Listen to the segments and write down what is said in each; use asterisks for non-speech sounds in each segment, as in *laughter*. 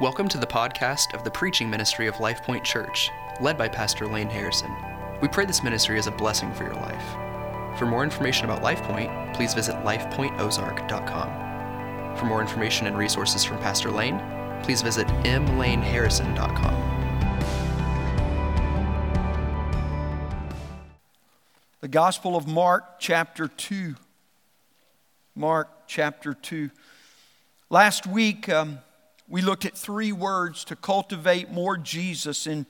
Welcome to the podcast of the preaching ministry of Life Point Church, led by Pastor Lane Harrison. We pray this ministry is a blessing for your life. For more information about Life Point, please visit lifepointozark.com. For more information and resources from Pastor Lane, please visit mlaneharrison.com. The Gospel of Mark, chapter 2. Mark, chapter 2. Last week, um, we looked at three words to cultivate more Jesus in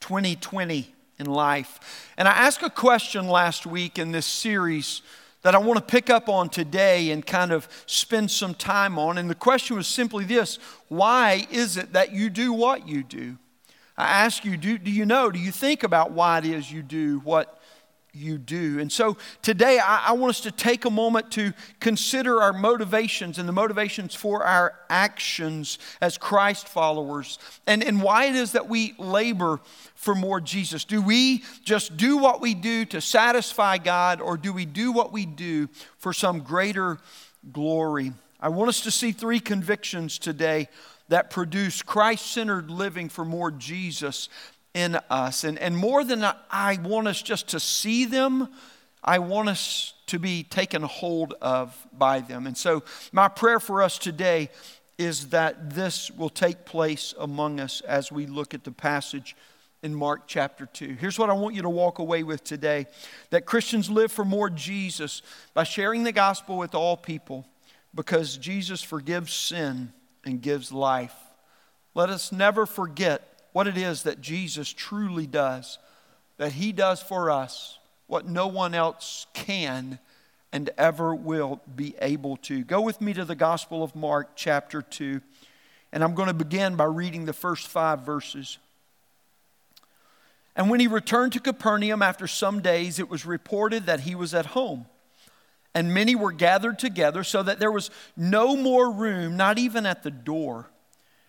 2020 in life. And I asked a question last week in this series that I want to pick up on today and kind of spend some time on. And the question was simply this Why is it that you do what you do? I ask you, do, do you know, do you think about why it is you do what you do. And so today I, I, want us to take a moment to consider our motivations and the motivations for our actions as Christ followers and, and why it is that we labor for more Jesus. Do we just do what we do to satisfy God or do we do what we do for some greater glory? I want us to see three convictions today that produce Christ centered living for more Jesus in us. And, and more than I want us just to see them, I want us to be taken hold of by them. And so, my prayer for us today is that this will take place among us as we look at the passage in Mark chapter 2. Here's what I want you to walk away with today that Christians live for more Jesus by sharing the gospel with all people because Jesus forgives sin and gives life. Let us never forget what it is that Jesus truly does, that He does for us what no one else can and ever will be able to. Go with me to the Gospel of Mark, chapter 2, and I'm going to begin by reading the first five verses. And when he returned to Capernaum after some days, it was reported that he was at home. And many were gathered together so that there was no more room, not even at the door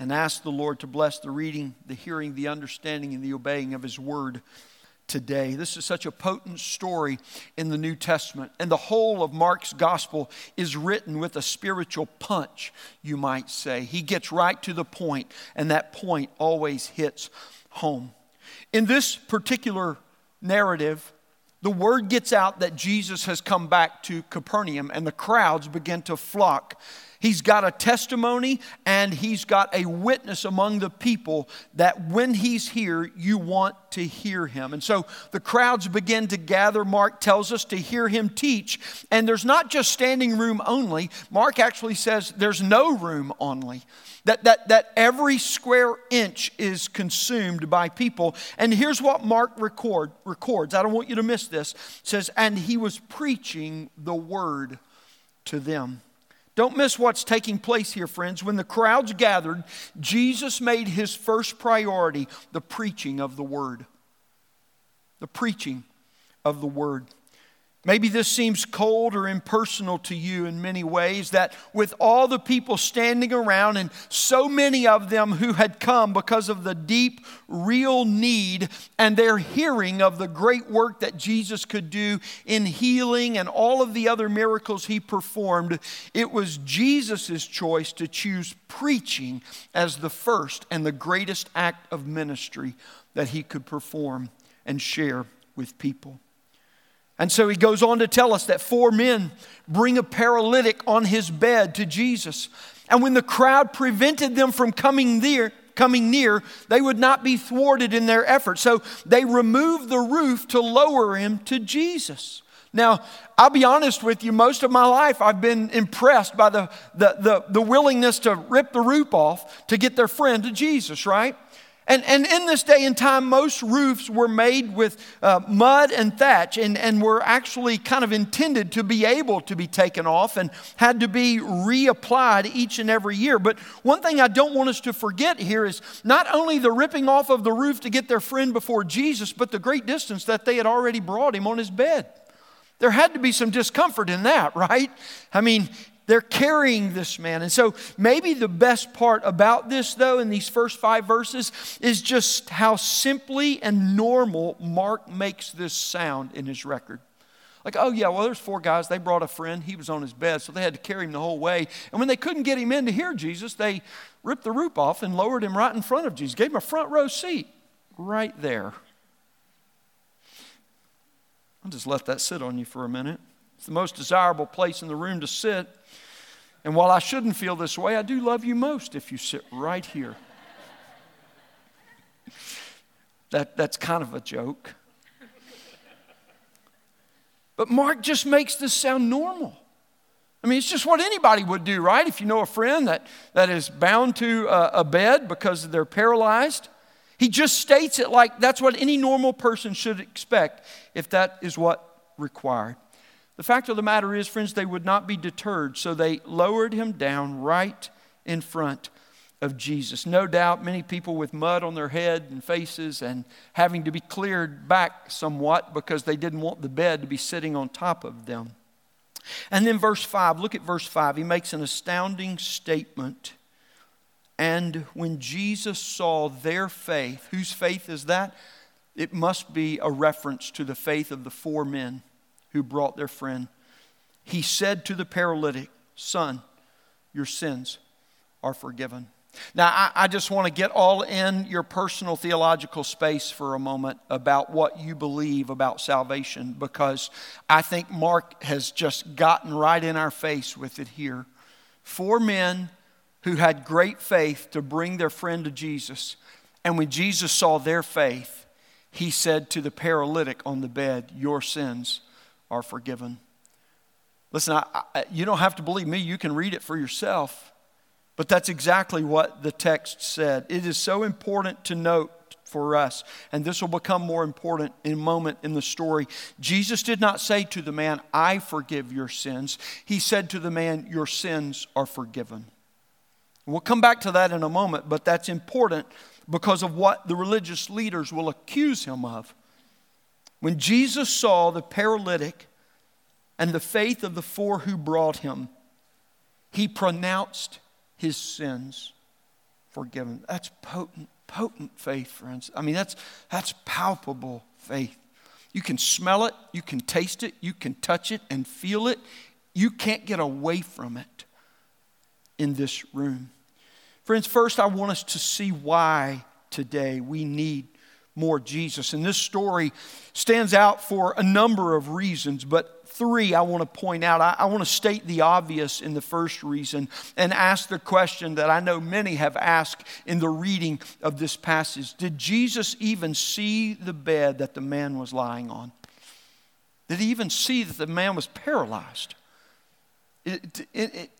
and ask the Lord to bless the reading, the hearing, the understanding, and the obeying of His word today. This is such a potent story in the New Testament, and the whole of Mark's gospel is written with a spiritual punch, you might say. He gets right to the point, and that point always hits home. In this particular narrative, the word gets out that Jesus has come back to Capernaum, and the crowds begin to flock He's got a testimony and he's got a witness among the people that when he's here, you want to hear him. And so the crowds begin to gather, Mark tells us, to hear him teach. And there's not just standing room only, Mark actually says there's no room only. That, that, that every square inch is consumed by people. And here's what Mark record, records. I don't want you to miss this. It says, and he was preaching the word to them. Don't miss what's taking place here, friends. When the crowds gathered, Jesus made his first priority the preaching of the word. The preaching of the word. Maybe this seems cold or impersonal to you in many ways that with all the people standing around and so many of them who had come because of the deep, real need and their hearing of the great work that Jesus could do in healing and all of the other miracles he performed, it was Jesus' choice to choose preaching as the first and the greatest act of ministry that he could perform and share with people. And so he goes on to tell us that four men bring a paralytic on his bed to Jesus. And when the crowd prevented them from coming near, coming near, they would not be thwarted in their efforts. So they removed the roof to lower him to Jesus. Now, I'll be honest with you, most of my life I've been impressed by the, the, the, the willingness to rip the roof off to get their friend to Jesus, right? And, and in this day and time, most roofs were made with uh, mud and thatch and, and were actually kind of intended to be able to be taken off and had to be reapplied each and every year. But one thing I don't want us to forget here is not only the ripping off of the roof to get their friend before Jesus, but the great distance that they had already brought him on his bed. There had to be some discomfort in that, *laughs* right? I mean, they're carrying this man. And so, maybe the best part about this, though, in these first five verses, is just how simply and normal Mark makes this sound in his record. Like, oh, yeah, well, there's four guys. They brought a friend. He was on his bed, so they had to carry him the whole way. And when they couldn't get him in to hear Jesus, they ripped the roof off and lowered him right in front of Jesus, gave him a front row seat right there. I'll just let that sit on you for a minute. It's the most desirable place in the room to sit. And while I shouldn't feel this way, I do love you most if you sit right here. That, that's kind of a joke. But Mark just makes this sound normal. I mean, it's just what anybody would do, right? If you know a friend that, that is bound to a, a bed because they're paralyzed, he just states it like that's what any normal person should expect if that is what required. The fact of the matter is, friends, they would not be deterred, so they lowered him down right in front of Jesus. No doubt, many people with mud on their head and faces and having to be cleared back somewhat because they didn't want the bed to be sitting on top of them. And then, verse 5, look at verse 5. He makes an astounding statement. And when Jesus saw their faith, whose faith is that? It must be a reference to the faith of the four men who brought their friend. He said to the paralytic, Son, your sins are forgiven. Now, I, I just want to get all in your personal theological space for a moment about what you believe about salvation because I think Mark has just gotten right in our face with it here. Four men who had great faith to bring their friend to Jesus. And when Jesus saw their faith, he said to the paralytic on the bed, Your sins are forgiven. Listen, I, I, you don't have to believe me, you can read it for yourself. But that's exactly what the text said. It is so important to note for us, and this will become more important in a moment in the story. Jesus did not say to the man, I forgive your sins. He said to the man, Your sins are forgiven. We'll come back to that in a moment, but that's important because of what the religious leaders will accuse him of. When Jesus saw the paralytic and the faith of the four who brought him, he pronounced his sins forgiven. That's potent, potent faith, friends. I mean, that's, that's palpable faith. You can smell it, you can taste it, you can touch it and feel it. You can't get away from it in this room. Friends, first, I want us to see why today we need more Jesus. And this story stands out for a number of reasons, but three I want to point out. I, I, want to state the obvious in the first reason and ask the question that I know many have asked in the reading of this passage Did Jesus even see the bed that the man was lying on? Did he even see that the man was paralyzed? It, it, it,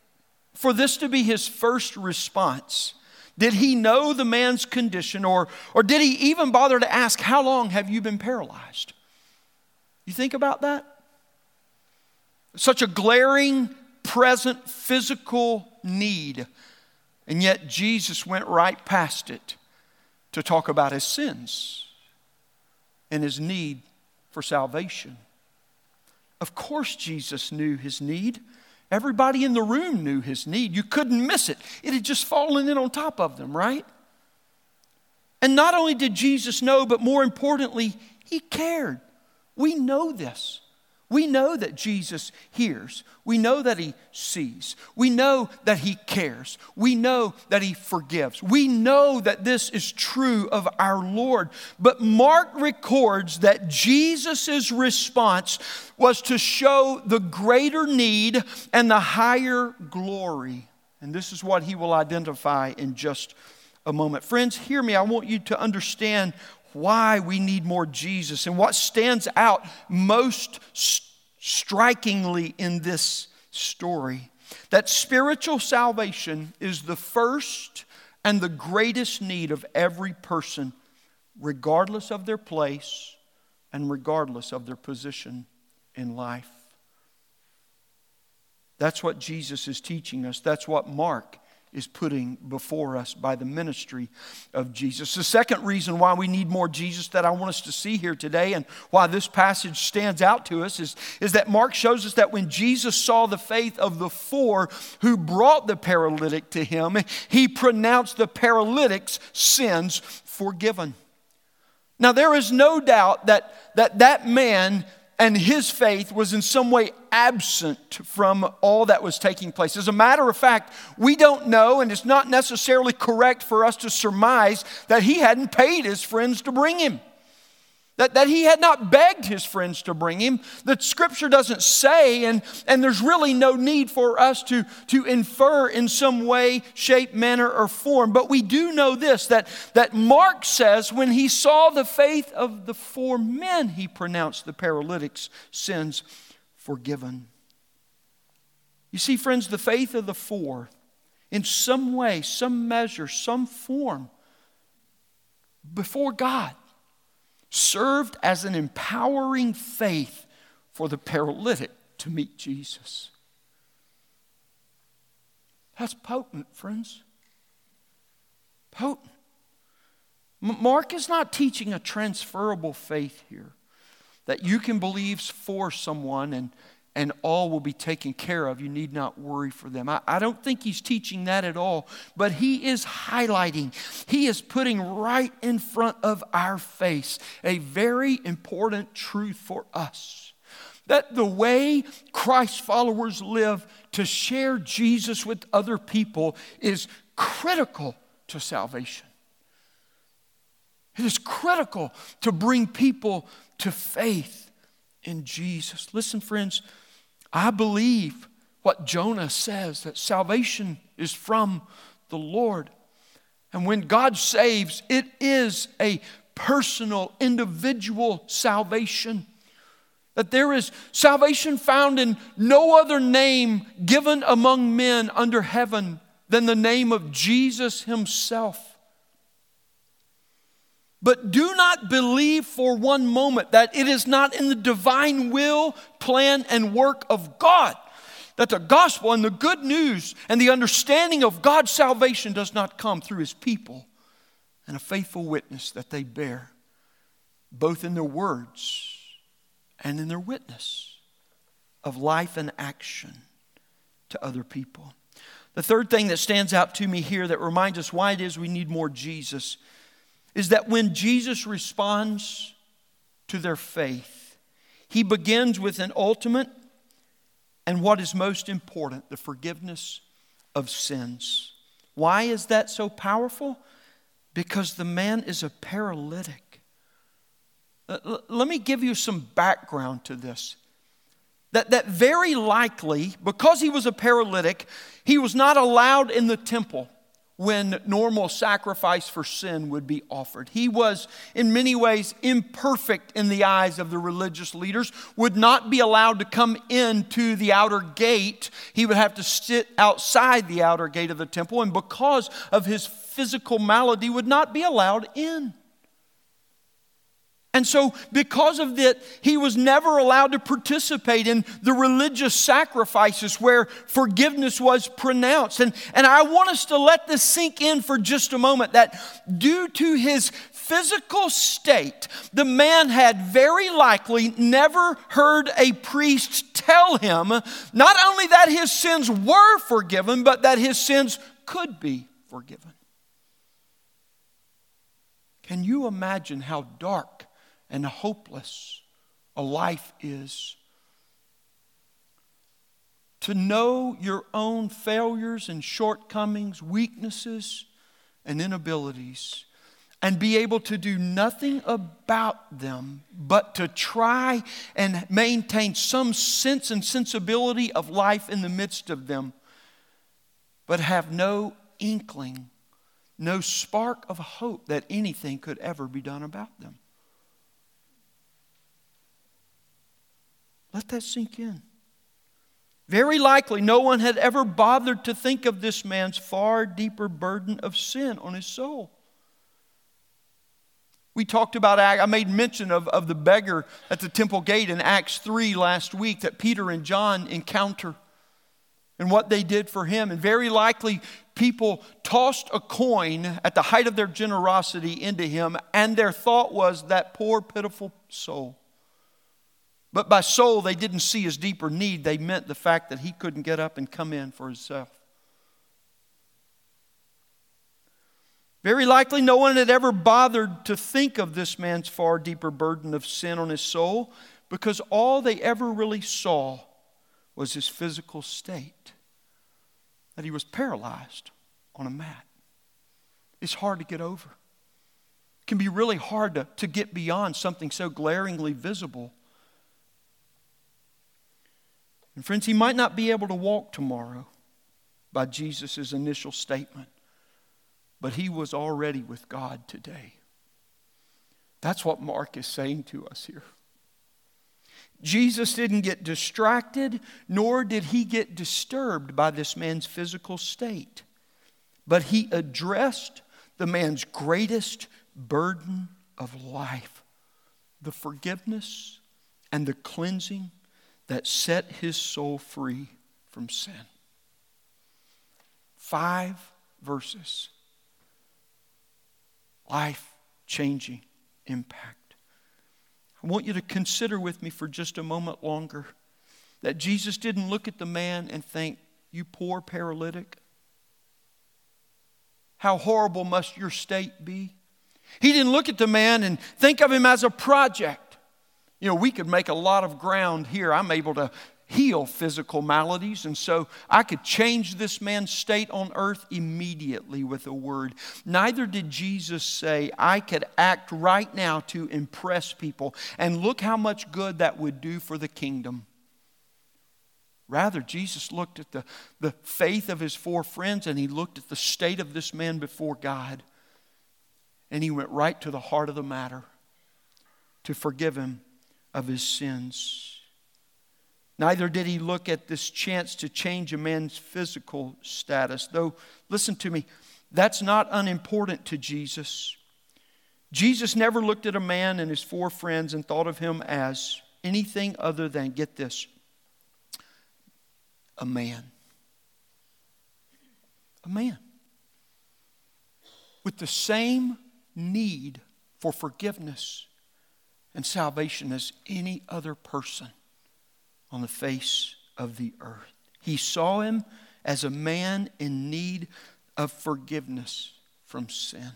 for this to be his first response, did he know the man's condition, or, or did he even bother to ask, How long have you been paralyzed? You think about that? Such a glaring, present physical need, and yet Jesus went right past it to talk about his sins and his need for salvation. Of course, Jesus knew his need. Everybody in the room knew his need. You couldn't miss it. It had just fallen in on top of them, right? And not only did Jesus know, but more importantly, he cared. We know this. We know that Jesus hears. We know that he sees. We know that he cares. We know that he forgives. We know that this is true of our Lord. But Mark records that Jesus' response was to show the greater need and the higher glory. And this is what he will identify in just a moment. Friends, hear me. I want you to understand why we need more Jesus and what stands out most strikingly in this story that spiritual salvation is the first and the greatest need of every person, regardless of their place and regardless of their position in life. That's what Jesus is teaching us. That's what Mark is putting before us by the ministry of Jesus. The second reason why we need more Jesus that I want us to see here today and why this passage stands out to us is, is that Mark shows us that when Jesus saw the faith of the four who brought the paralytic to him, he pronounced the paralytic's sins forgiven. Now, there is no doubt that that, that man and his faith was in some way absent from all that was taking place. As a matter of fact, we don't know, and it's not necessarily correct for us to surmise that he hadn't paid his friends to bring him that, that he had not begged his friends to bring him. The scripture doesn't say, and, and there's really no need for us to, to infer in some way, shape, manner, or form. But we do know this that, that Mark says when he saw the faith of the four men, he pronounced the paralytic's sins forgiven. You see, friends, the faith of the four, in some way, some measure, some form, before God, served as an empowering faith for the paralytic to meet Jesus. That's potent, friends. Potent. Mark is not teaching a transferable faith here that you can believe for someone and and all will be taken care of. You need not worry for them. I, I, don't think he's teaching that at all, but he is highlighting, he is putting right in front of our face a very important truth for us. That the way Christ followers live to share Jesus with other people is critical to salvation. It is critical to bring people to faith in Jesus. Listen, friends, I believe what Jonah says that salvation is from the Lord. And when God saves, it is a personal, individual salvation. That there is salvation found in no other name given among men under heaven than the name of Jesus Himself. But do not believe for one moment that it is not in the divine will, plan, and work of God that the gospel and the good news and the understanding of God's salvation does not come through his people and a faithful witness that they bear, both in their words and in their witness of life and action to other people. The third thing that stands out to me here that reminds us why it is we need more Jesus is that when Jesus responds to their faith, he begins with an ultimate and what is most important the forgiveness of sins. Why is that so powerful? Because the man is a paralytic. Uh, let me give you some background to this. That, that very likely, because he was a paralytic, he was not allowed in the temple when normal sacrifice for sin would be offered. He was, in many ways, imperfect in the eyes of the religious leaders, would not be allowed to come into the outer gate. He would have to sit outside the outer gate of the temple, and because of his physical malady, would not be allowed in. And so, because of that, he was never allowed to participate in the religious sacrifices where forgiveness was pronounced. And, and I want us to let this sink in for just a moment that due to his physical state, the man had very likely never heard a priest tell him not only that his sins were forgiven, but that his sins could be forgiven. Can you imagine how dark? And hopeless a life is. To know your own failures and shortcomings, weaknesses, and inabilities, and be able to do nothing about them but to try and maintain some sense and sensibility of life in the midst of them, but have no inkling, no spark of hope that anything could ever be done about them. Let that sink in. Very likely, no one had ever bothered to think of this man's far deeper burden of sin on his soul. We talked about, I made mention of, of the beggar at the temple gate in Acts 3 last week that Peter and John encounter and what they did for him. And very likely, people tossed a coin at the height of their generosity into him, and their thought was that poor, pitiful soul. But by soul, they didn't see his deeper need. They meant the fact that he couldn't get up and come in for himself. Very likely, no one had ever bothered to think of this man's far deeper burden of sin on his soul because all they ever really saw was his physical state that he was paralyzed on a mat. It's hard to get over. It can be really hard to, to get beyond something so glaringly visible. And, friends, he might not be able to walk tomorrow by Jesus' initial statement but he was already with God today. That's what Mark is saying to us here. Jesus didn't get distracted, nor did he get disturbed by this man's physical state, but he addressed the man's greatest burden of life the forgiveness and the cleansing that set his soul free from sin. Five verses life changing impact. I want you to consider with me for just a moment longer that Jesus didn't look at the man and think, You poor paralytic, how horrible must your state be? He didn't look at the man and think of him as a project. You know, we could make a lot of ground here. I'm able to heal physical maladies. And so I could change this man's state on earth immediately with a word. Neither did Jesus say, I could act right now to impress people. And look how much good that would do for the kingdom. Rather, Jesus looked at the, the faith of his four friends and he looked at the state of this man before God. And he went right to the heart of the matter to forgive him of his sins. Neither did he look at this chance to change a man's physical status. Though, listen to me, that's not unimportant to Jesus. Jesus never looked at a man and his four friends and thought of him as anything other than, get this, a man. A man. With the same need for forgiveness and salvation as any other person on the face of the earth. He saw him as a man in need of forgiveness from sin.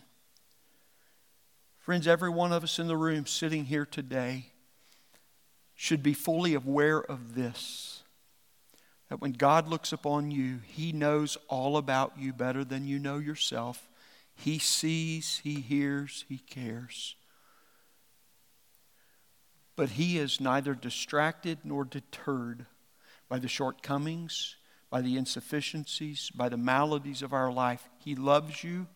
Friends, every one of us in the room sitting here today should be fully aware of this that when God looks upon you, He knows all about you better than you know yourself. He sees, He hears, He cares. But he is neither distracted nor deterred by the shortcomings, by the insufficiencies, by the maladies of our life. He loves you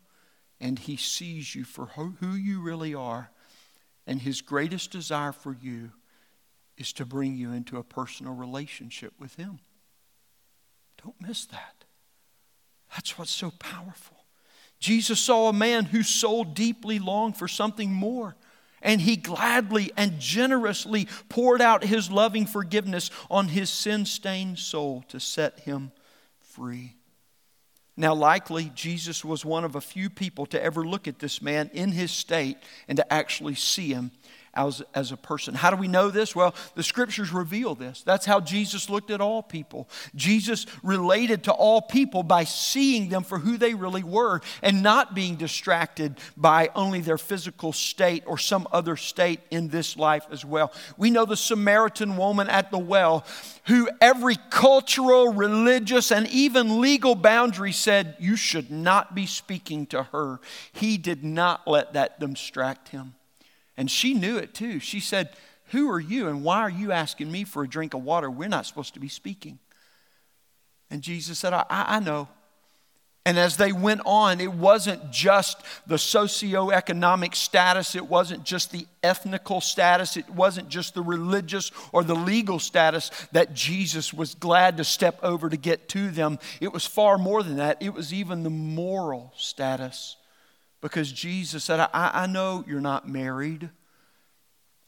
and he sees you for who you really are. And his greatest desire for you is to bring you into a personal relationship with him. Don't miss that. That's what's so powerful. Jesus saw a man whose soul deeply longed for something more. And he gladly and generously poured out his loving forgiveness on his sin stained soul to set him free. Now, likely, Jesus was one of a few people to ever look at this man in his state and to actually see him as, as a person. How do we know this? Well, the scriptures reveal this. That's how Jesus looked at all people. Jesus related to all people by seeing them for who they really were and not being distracted by only their physical state or some other state in this life as well. We know the Samaritan woman at the well who every cultural, religious, and even legal boundary said, You should not be speaking to her. He did not let that distract him. And she knew it too. She said, Who are you and why are you asking me for a drink of water? We're not supposed to be speaking. And Jesus said, I, I know. And as they went on, it wasn't just the socioeconomic status, it wasn't just the ethnical status, it wasn't just the religious or the legal status that Jesus was glad to step over to get to them. It was far more than that, it was even the moral status. Because Jesus said, I, I know you're not married.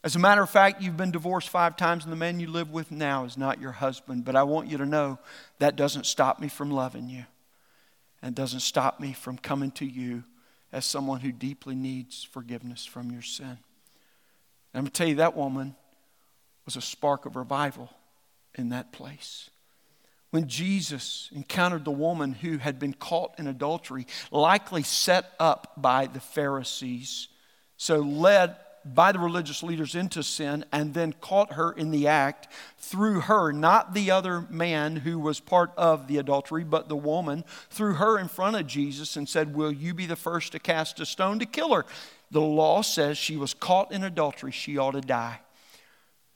As a matter of fact, you've been divorced five times, and the man you live with now is not your husband. But I want you to know that doesn't stop me from loving you, and doesn't stop me from coming to you as someone who deeply needs forgiveness from your sin. And I'm going to tell you, that woman was a spark of revival in that place. When Jesus encountered the woman who had been caught in adultery, likely set up by the Pharisees, so led by the religious leaders into sin and then caught her in the act through her, not the other man who was part of the adultery, but the woman, threw her in front of Jesus and said, Will you be the first to cast a stone to kill her? The law says she was caught in adultery, she ought to die.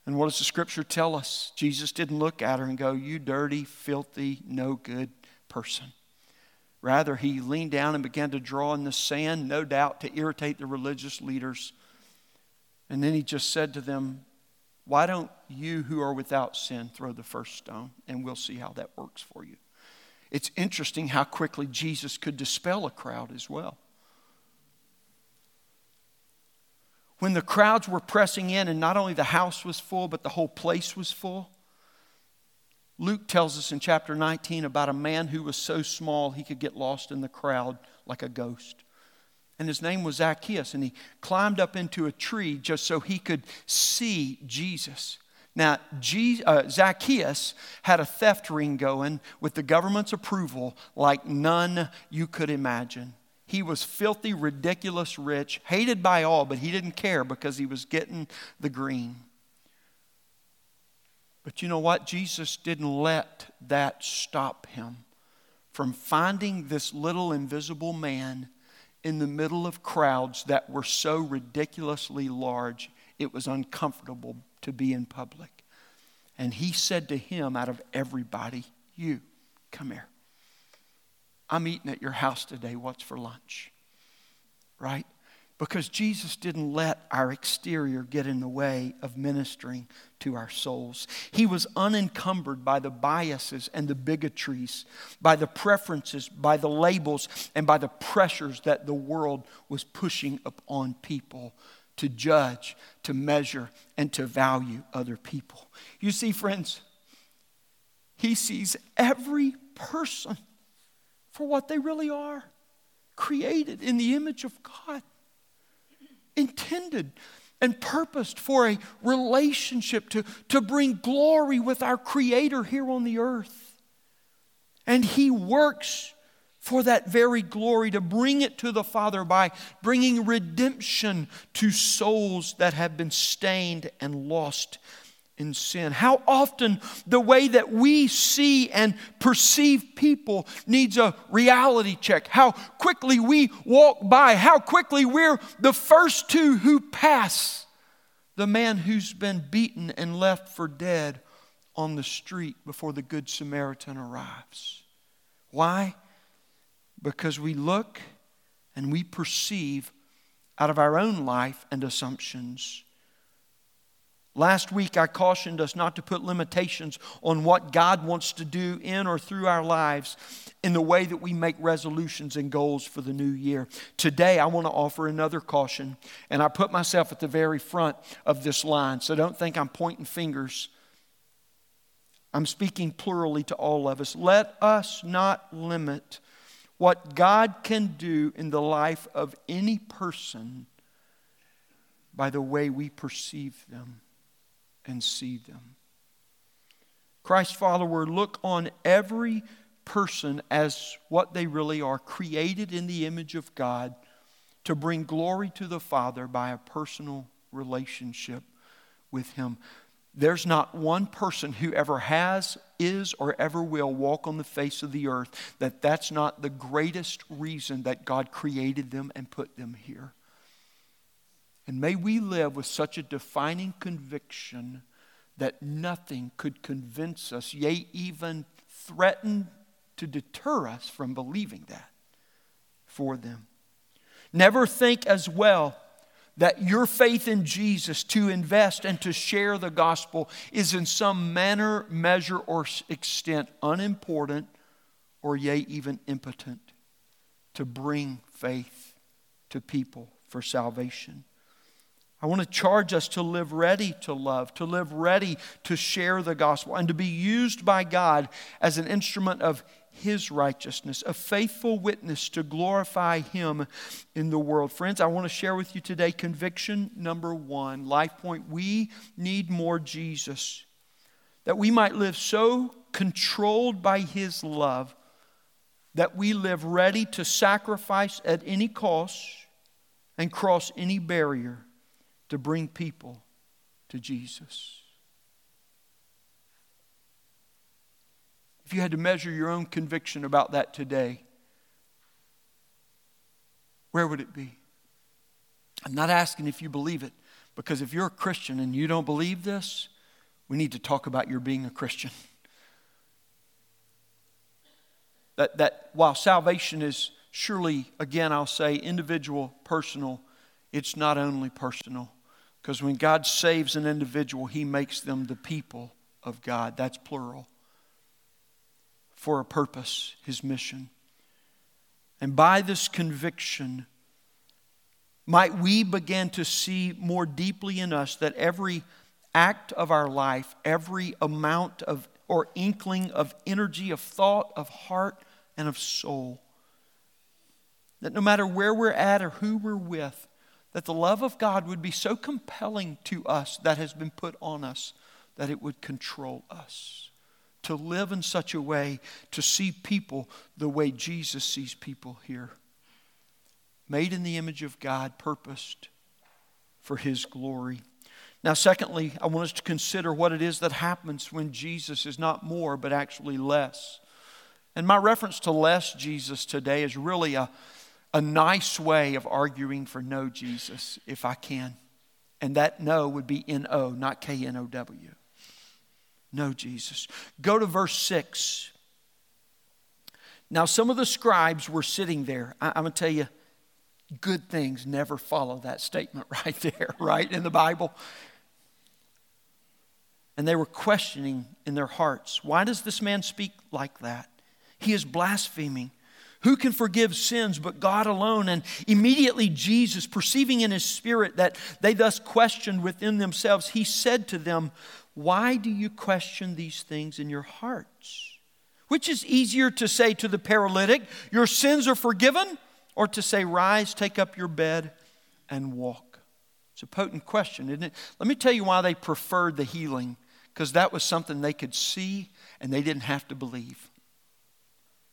And what does the scripture tell us? Jesus didn't look at her and go, You dirty, filthy, no good person. Rather, he leaned down and began to draw in the sand, no doubt to irritate the religious leaders. And then he just said to them, Why don't you who are without sin throw the first stone? And we'll see how that works for you. It's interesting how quickly Jesus could dispel a crowd as well. When the crowds were pressing in, and not only the house was full, but the whole place was full, Luke tells us in chapter 19 about a man who was so small he could get lost in the crowd like a ghost and his name was Zacchaeus, and he climbed up into a tree just so he could see Jesus. Now, uh, Zacchaeus had a theft ring going with the government's approval like none you could imagine. He was filthy, ridiculous, rich, hated by all, but he didn't care because he was getting the green. But you know what? Jesus didn't let that stop him from finding this little invisible man in the middle of crowds that were so ridiculously large, it was uncomfortable to be in public. And he said to him, out of everybody, You, come here. I'm eating at your house today. What's for lunch? Right? because Jesus didn't let our exterior get in the way of ministering to our souls. He was unencumbered by the biases and the bigotries, by the preferences, by the labels, and by the pressures that the world was pushing upon people to judge, to measure, and to value other people. You see, friends, he sees every person for what they really are created in the image of God intended and purposed for a relationship to, to bring glory with our Creator here on the earth. And He works for that very glory to bring it to the Father by bringing redemption to souls that have been stained and lost in sin. How often the way that we see and perceive people needs a reality check. How quickly we walk by, how quickly we're the first two who pass the man who's been beaten and left for dead on the street before the Good Samaritan arrives. Why? Because we look and we perceive out of our own life and assumptions Last week, I cautioned us not to put limitations on what God wants to do in or through our lives in the way that we make resolutions and goals for the new year. Today, I want to offer another caution, and I put myself at the very front of this line, so don't think I'm pointing fingers. I'm speaking plurally to all of us. Let us not limit what God can do in the life of any person by the way we perceive them and see them. Christ follower, look on every person as what they really are created in the image of God to bring glory to the Father by a personal relationship with Him. There's not one person who ever has, is, or ever will walk on the face of the earth that that's not the greatest reason that God created them and put them here. And may we live with such a defining conviction that nothing could convince us, yea, even threaten to deter us from believing that. for them. Never think as well that your faith in Jesus to invest and to share the gospel is in some manner, measure, or extent unimportant or yea, even impotent to bring faith to people for salvation. I want to charge us to live ready to love, to live ready to share the gospel, and to be used by God as an instrument of His righteousness, a faithful witness to glorify Him in the world. Friends, I want to share with you today conviction number one Life Point. We need more Jesus, that we might live so controlled by His love that we live ready to sacrifice at any cost and cross any barrier to bring people to Jesus. If you had to measure your own conviction about that today, where would it be? I'm not asking if you believe it, because if you're a Christian and you don't believe this, we need to talk about your being a Christian. *laughs* That, that while salvation is surely, again, I'll say individual, personal, it's not only personal. Because when God saves an individual, he makes them the people of God. That's plural. For a purpose, his mission. And by this conviction, might we begin to see more deeply in us that every act of our life, every amount of or inkling of energy, of thought, of heart, and of soul, that no matter where we're at or who we're with, that the love of God would be so compelling to us that has been put on us that it would control us. To live in such a way to see people the way Jesus sees people here. Made in the image of God, purposed for His glory. Now, secondly, I want us to consider what it is that happens when Jesus is not more, but actually less. And my reference to less Jesus today is really a, a nice way of arguing for no Jesus if I can. And that no would be N O, not K N O W. No Jesus. Go to verse 6. Now, some of the scribes were sitting there. I, am going to tell you, good things never follow that statement *laughs* right there, right, in the Bible. And they were questioning in their hearts why does this man speak like that? He is blaspheming. Who can forgive sins but God alone? And immediately Jesus, perceiving in his spirit that they thus questioned within themselves, he said to them, Why do you question these things in your hearts? Which is easier to say to the paralytic, Your sins are forgiven, or to say, Rise, take up your bed, and walk? It's a potent question, isn't it? Let me tell you why they preferred the healing, because that was something they could see and they didn't have to believe.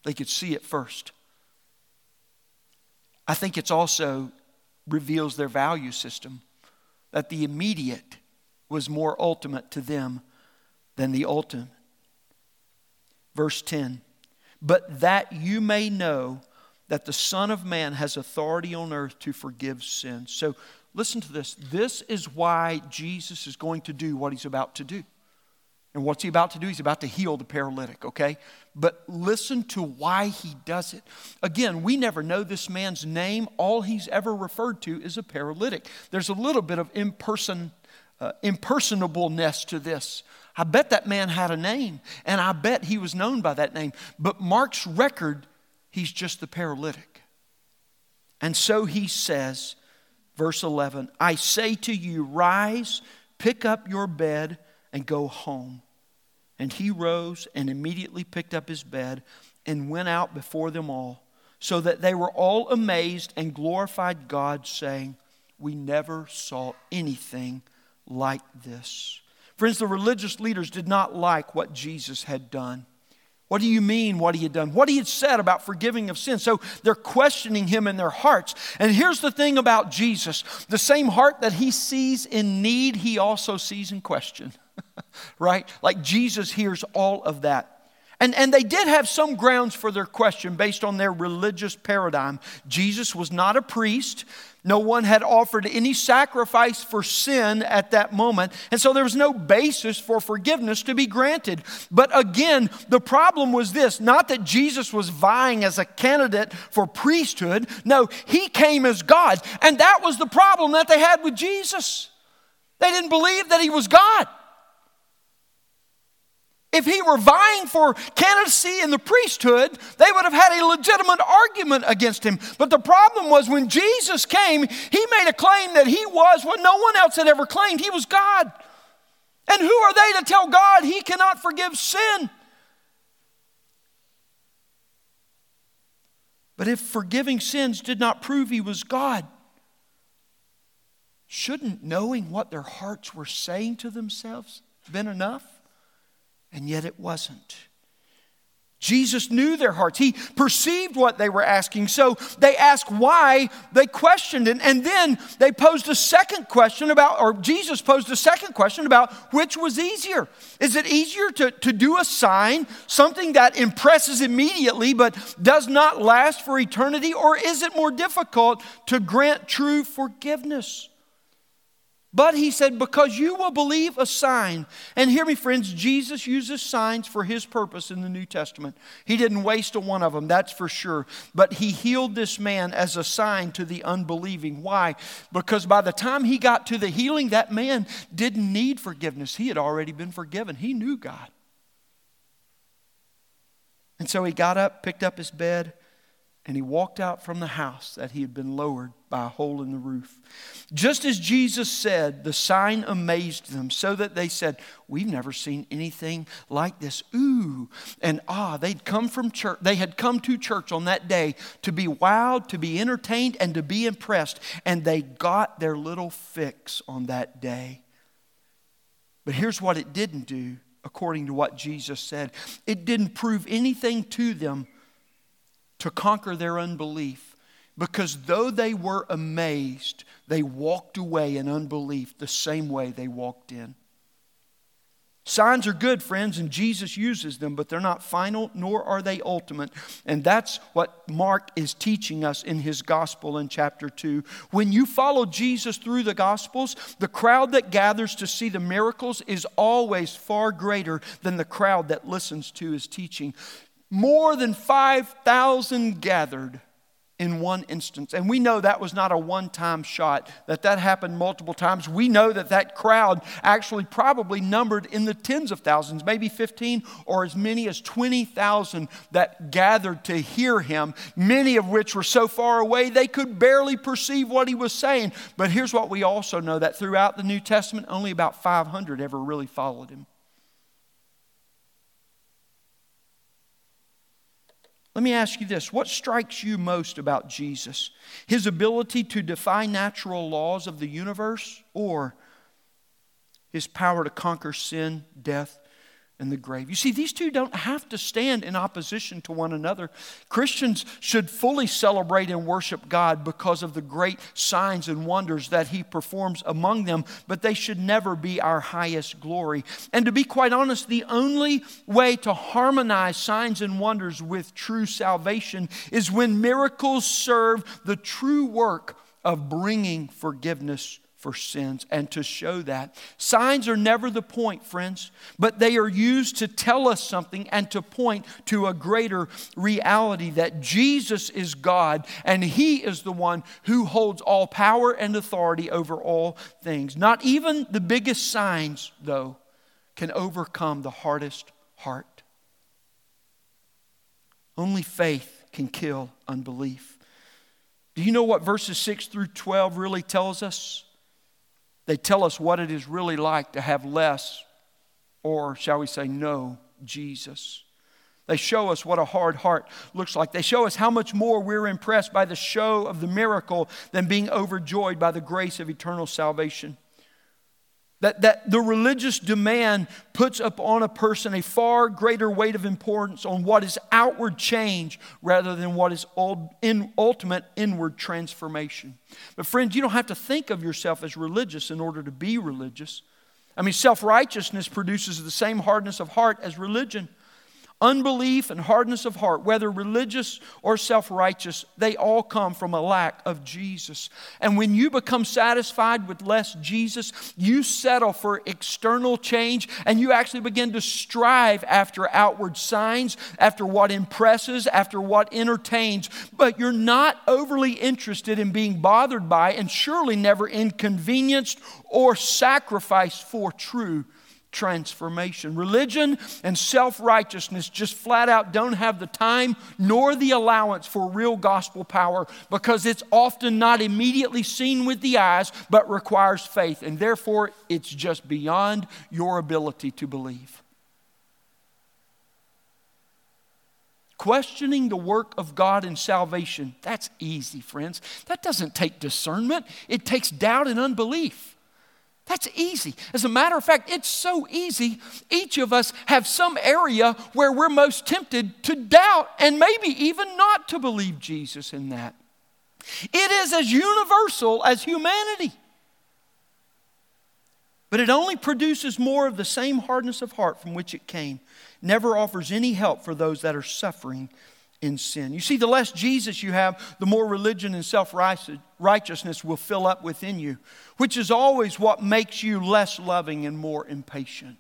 They could see it first. I think it's also reveals their value system that the immediate was more ultimate to them than the ultimate. Verse 10 But that you may know that the Son of Man has authority on earth to forgive sins. So listen to this. This is why Jesus is going to do what he's about to do. And what's he about to do? He's about to heal the paralytic, okay? But listen to why he does it. Again, we never know this man's name. All he's ever referred to is a paralytic. There's a little bit of imperson, uh, impersonableness to this. I bet that man had a name, and I bet he was known by that name. But Mark's record, he's just the paralytic. And so he says, verse 11, I say to you, rise, pick up your bed, and go home. And he rose and immediately picked up his bed and went out before them all, so that they were all amazed and glorified God, saying, We never saw anything like this. Friends, the religious leaders did not like what Jesus had done. What do you mean, what he had done? What he had said about forgiving of sin. So they're questioning him in their hearts. And here's the thing about Jesus the same heart that he sees in need, he also sees in question. Right? Like Jesus hears all of that. And, and they did have some grounds for their question based on their religious paradigm. Jesus was not a priest. No one had offered any sacrifice for sin at that moment. And so there was no basis for forgiveness to be granted. But again, the problem was this not that Jesus was vying as a candidate for priesthood. No, he came as God. And that was the problem that they had with Jesus. They didn't believe that he was God. If he were vying for candidacy in the priesthood, they would have had a legitimate argument against him. But the problem was when Jesus came, he made a claim that he was what no one else had ever claimed he was God. And who are they to tell God he cannot forgive sin? But if forgiving sins did not prove he was God, shouldn't knowing what their hearts were saying to themselves been enough? And yet it wasn't. Jesus knew their hearts. He perceived what they were asking. So they asked why, they questioned it, and then they posed a second question about, or Jesus posed a second question about which was easier. Is it easier to, to do a sign, something that impresses immediately but does not last for eternity, or is it more difficult to grant true forgiveness? But he said, because you will believe a sign. And hear me, friends, Jesus uses signs for his purpose in the New Testament. He didn't waste a one of them, that's for sure. But he healed this man as a sign to the unbelieving. Why? Because by the time he got to the healing, that man didn't need forgiveness. He had already been forgiven, he knew God. And so he got up, picked up his bed, and he walked out from the house that he had been lowered by a hole in the roof. Just as Jesus said, the sign amazed them, so that they said, We've never seen anything like this. Ooh, and ah, they'd come from church, they had come to church on that day to be wowed, to be entertained, and to be impressed. And they got their little fix on that day. But here's what it didn't do, according to what Jesus said it didn't prove anything to them to conquer their unbelief. Because though they were amazed, they walked away in unbelief the same way they walked in. Signs are good, friends, and Jesus uses them, but they're not final nor are they ultimate. And that's what Mark is teaching us in his gospel in chapter 2. When you follow Jesus through the gospels, the crowd that gathers to see the miracles is always far greater than the crowd that listens to his teaching more than 5,000 gathered in one instance. And we know that was not a one time shot, that that happened multiple times. We know that that crowd actually probably numbered in the tens of thousands, maybe 15 or as many as 20,000 that gathered to hear him, many of which were so far away they could barely perceive what he was saying. But here's what we also know that throughout the New Testament, only about 500 ever really followed him. Let me ask you this what strikes you most about Jesus? His ability to defy natural laws of the universe or his power to conquer sin, death, and the grave. You see, these two don't have to stand in opposition to one another. Christians should fully celebrate and worship God because of the great signs and wonders that He performs among them, but they should never be our highest glory. And to be quite honest, the only way to harmonize signs and wonders with true salvation is when miracles serve the true work of bringing forgiveness for sins and to show that. Signs are never the point, friends, but they are used to tell us something and to point to a greater reality that Jesus is God and He is the one who holds all power and authority over all things. Not even the biggest signs, though, can overcome the hardest heart. Only faith can kill unbelief. Do you know what verses 6 through 12 really tells us? They tell us what it is really like to have less, or shall we say, no, Jesus. They show us what a hard heart looks like. They show us how much more we're impressed by the show of the miracle than being overjoyed by the grace of eternal salvation. That, that the religious demand puts upon a person a far greater weight of importance on what is outward change rather than what is ultimate inward transformation. But, friends, you don't have to think of yourself as religious in order to be religious. I mean, self righteousness produces the same hardness of heart as religion. Unbelief and hardness of heart, whether religious or self righteous, they all come from a lack of Jesus. And when you become satisfied with less Jesus, you settle for external change and you actually begin to strive after outward signs, after what impresses, after what entertains. But you're not overly interested in being bothered by and surely never inconvenienced or sacrificed for true transformation. Religion and self righteousness just flat out don't have the time nor the allowance for real gospel power because it's often not immediately seen with the eyes but requires faith, and therefore it's just beyond your ability to believe. Questioning the work of God in salvation, that's easy, friends. That doesn't take discernment, it takes doubt and unbelief. That's easy. As a matter of fact, it's so easy. Each of us have some area where we're most tempted to doubt and maybe even not to believe Jesus in that. It is as universal as humanity. But it only produces more of the same hardness of heart from which it came, never offers any help for those that are suffering in sin. You see, the less Jesus you have, the more religion and self righteousness will fill up within you, which is always what makes you less loving and more impatient.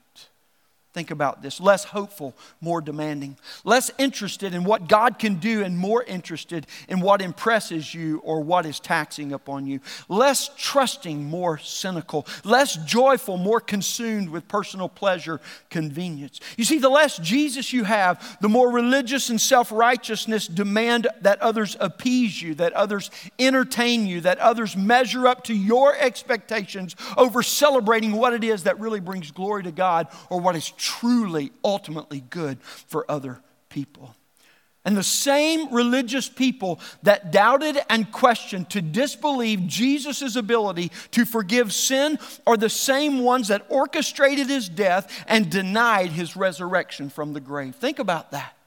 Think about this. Less hopeful, more demanding, less interested in what God can do, and more interested in what impresses you or what is taxing upon you, less trusting, more cynical, less joyful, more consumed with personal pleasure, convenience. You see, the less Jesus you have, the more religious and self righteousness demand that others appease you, that others entertain you, that others measure up to your expectations over celebrating what it is that really brings glory to God or what is truly, ultimately good for other people. And the same religious people that doubted and questioned to disbelieve Jesus' ability to forgive sin are the same ones that orchestrated his death and denied his resurrection from the grave. Think about that.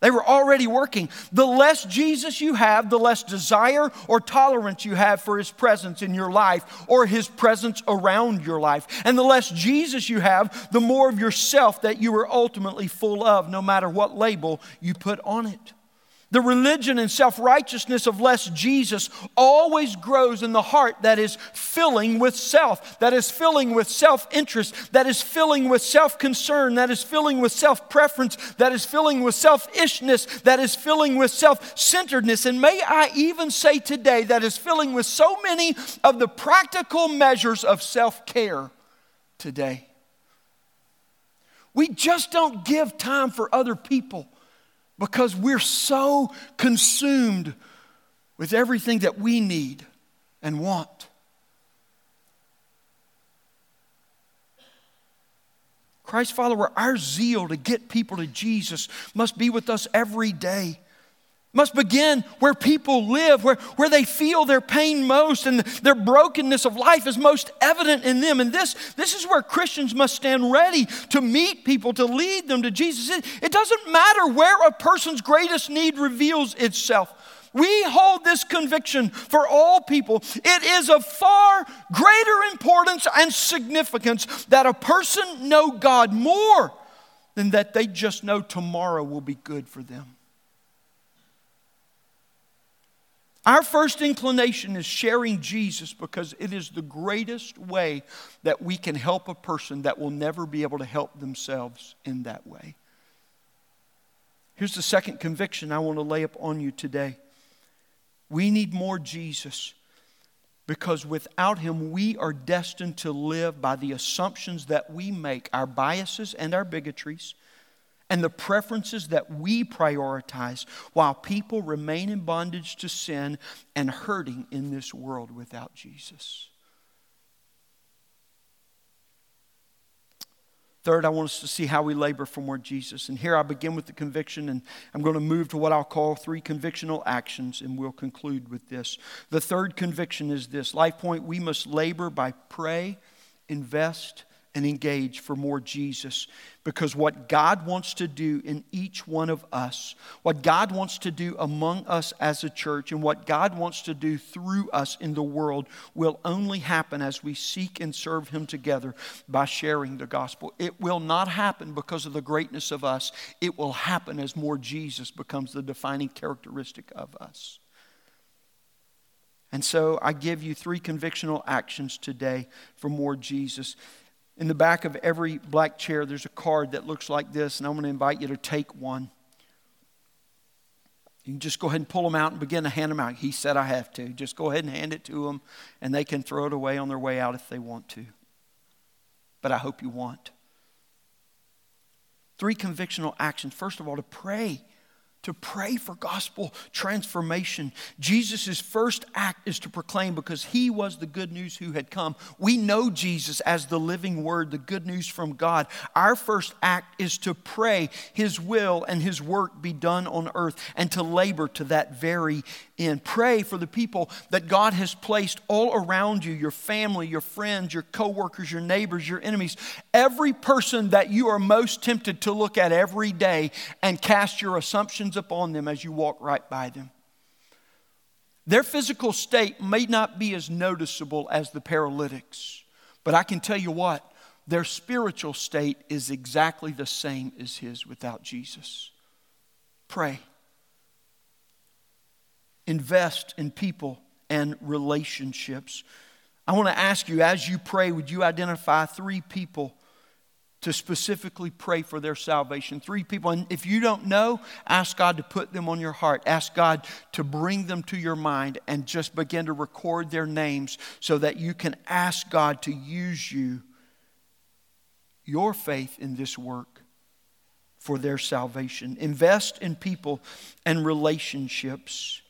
They were already working. The less Jesus you have, the less desire or tolerance you have for His presence in your life or His presence around your life. And the less Jesus you have, the more of yourself that you are ultimately full of, no matter what label you put on it. The religion and self righteousness of less Jesus always grows in the heart that is filling with self, that is filling with self interest, that is filling with self concern, that is filling with self preference, that is filling with selfishness, that is filling with self centeredness. And may I even say today, that is filling with so many of the practical measures of self care today. We just don't give time for other people because we're so consumed with everything that we need and want. Christ follower, our zeal to get people to Jesus must be with us every day must begin where people live, where, where they feel their pain most and their brokenness of life is most evident in them. And this, this is where Christians must stand ready to meet people, to lead them to Jesus. It, it doesn't matter where a person's greatest need reveals itself. We hold this conviction for all people. It is of far greater importance and significance that a person know God more than that they just know tomorrow will be good for them. Our first inclination is sharing Jesus because it is the greatest way that we can help a person that will never be able to help themselves in that way. Here's the second conviction I want to lay up on you today. We need more Jesus because without him, we are destined to live by the assumptions that we make, our biases and our bigotries and the preferences that we prioritize while people remain in bondage to sin and hurting in this world without Jesus. Third, I want us to see how we labor for more Jesus. And here I begin with the conviction, and I'm going to move to what I'll call three convictional actions, and we'll conclude with this. The third conviction is this Life Point, we must labor by pray, invest, and engage for more Jesus. Because what God wants to do in each one of us, what God wants to do among us as a church, and what God wants to do through us in the world will only happen as we seek and serve Him together by sharing the gospel. It will not happen because of the greatness of us, it will happen as more Jesus becomes the defining characteristic of us. And so I give you three convictional actions today for more Jesus. In the back of every black chair, there's a card that looks like this, and I'm going to invite you to take one. You can just go ahead and pull them out and begin to hand them out. He said I have to. Just go ahead and hand it to them, and they can throw it away on their way out if they want to. But I hope you want. Three convictional actions. First of all, to pray to pray for gospel transformation. Jesus' first act is to proclaim because he was the good news who had come. We know Jesus as the living word, the good news from God. Our first act is to pray his will and his work be done on earth and to labor to that very end. Pray for the people that God has placed all around you your family, your friends, your coworkers, your neighbors, your enemies. Every person that you are most tempted to look at every day and cast your assumptions upon them as you walk right by them. Their physical state may not be as noticeable as the paralytics, but I can tell you what, their spiritual state is exactly the same as his without Jesus. Pray. Invest in people and relationships. I want to ask you, as you pray, would you identify three people to specifically pray for their salvation. Three people. And if you don't know, ask God to put them on your heart. Ask God to bring them to your mind and just begin to record their names so that you can ask God to use you, your faith in this work for their salvation. Invest in people and relationships.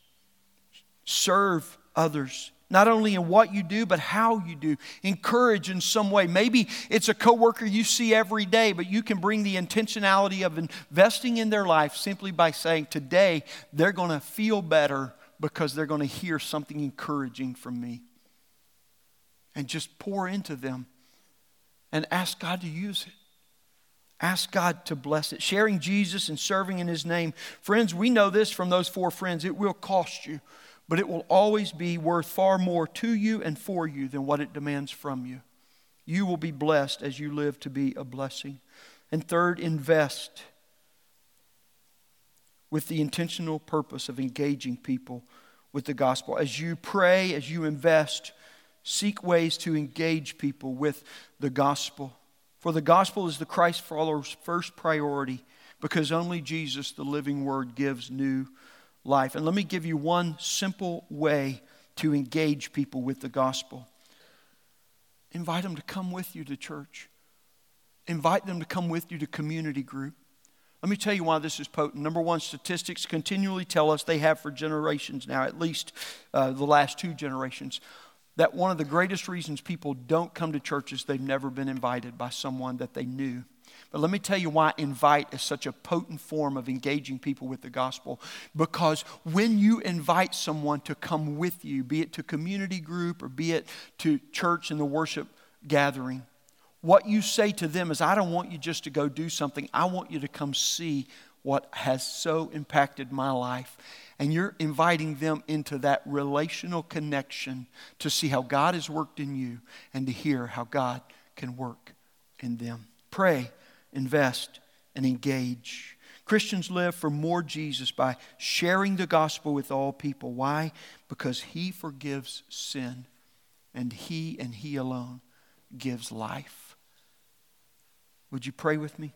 Serve others not only in what you do, but how you do. Encourage in some way. Maybe it's a coworker you see every day, but you can bring the intentionality of investing in their life simply by saying, Today they're going to feel better because they're going to hear something encouraging from me. And just pour into them and ask God to use it. Ask God to bless it. Sharing Jesus and serving in His name. Friends, we know this from those four friends. It will cost you but it will always be worth far more to you and for you than what it demands from you. You will be blessed as you live to be a blessing. And third, invest with the intentional purpose of engaging people with the gospel. As you pray, as you invest, seek ways to engage people with the gospel. For the gospel is the Christ follower's first priority because only Jesus, the living word, gives new life. And let me give you one simple way to engage people with the gospel invite them to come with you to church, invite them to come with you to community group. Let me tell you why this is potent. Number one, statistics continually tell us they have for generations now, at least uh, the last two generations, that one of the greatest reasons people don't come to church is they've never been invited by someone that they knew. But let me tell you why invite is such a potent form of engaging people with the gospel. Because when you invite someone to come with you, be it to community group or be it to church and the worship gathering, what you say to them is, I don't want you just to go do something, I want you to come see what has so impacted my life. And you're inviting them into that relational connection to see how God has worked in you and to hear how God can work in them. Pray invest, and engage. Christians live for more Jesus by sharing the gospel with all people. Why? Because He forgives sin, and He and He alone gives life. Would you pray with me?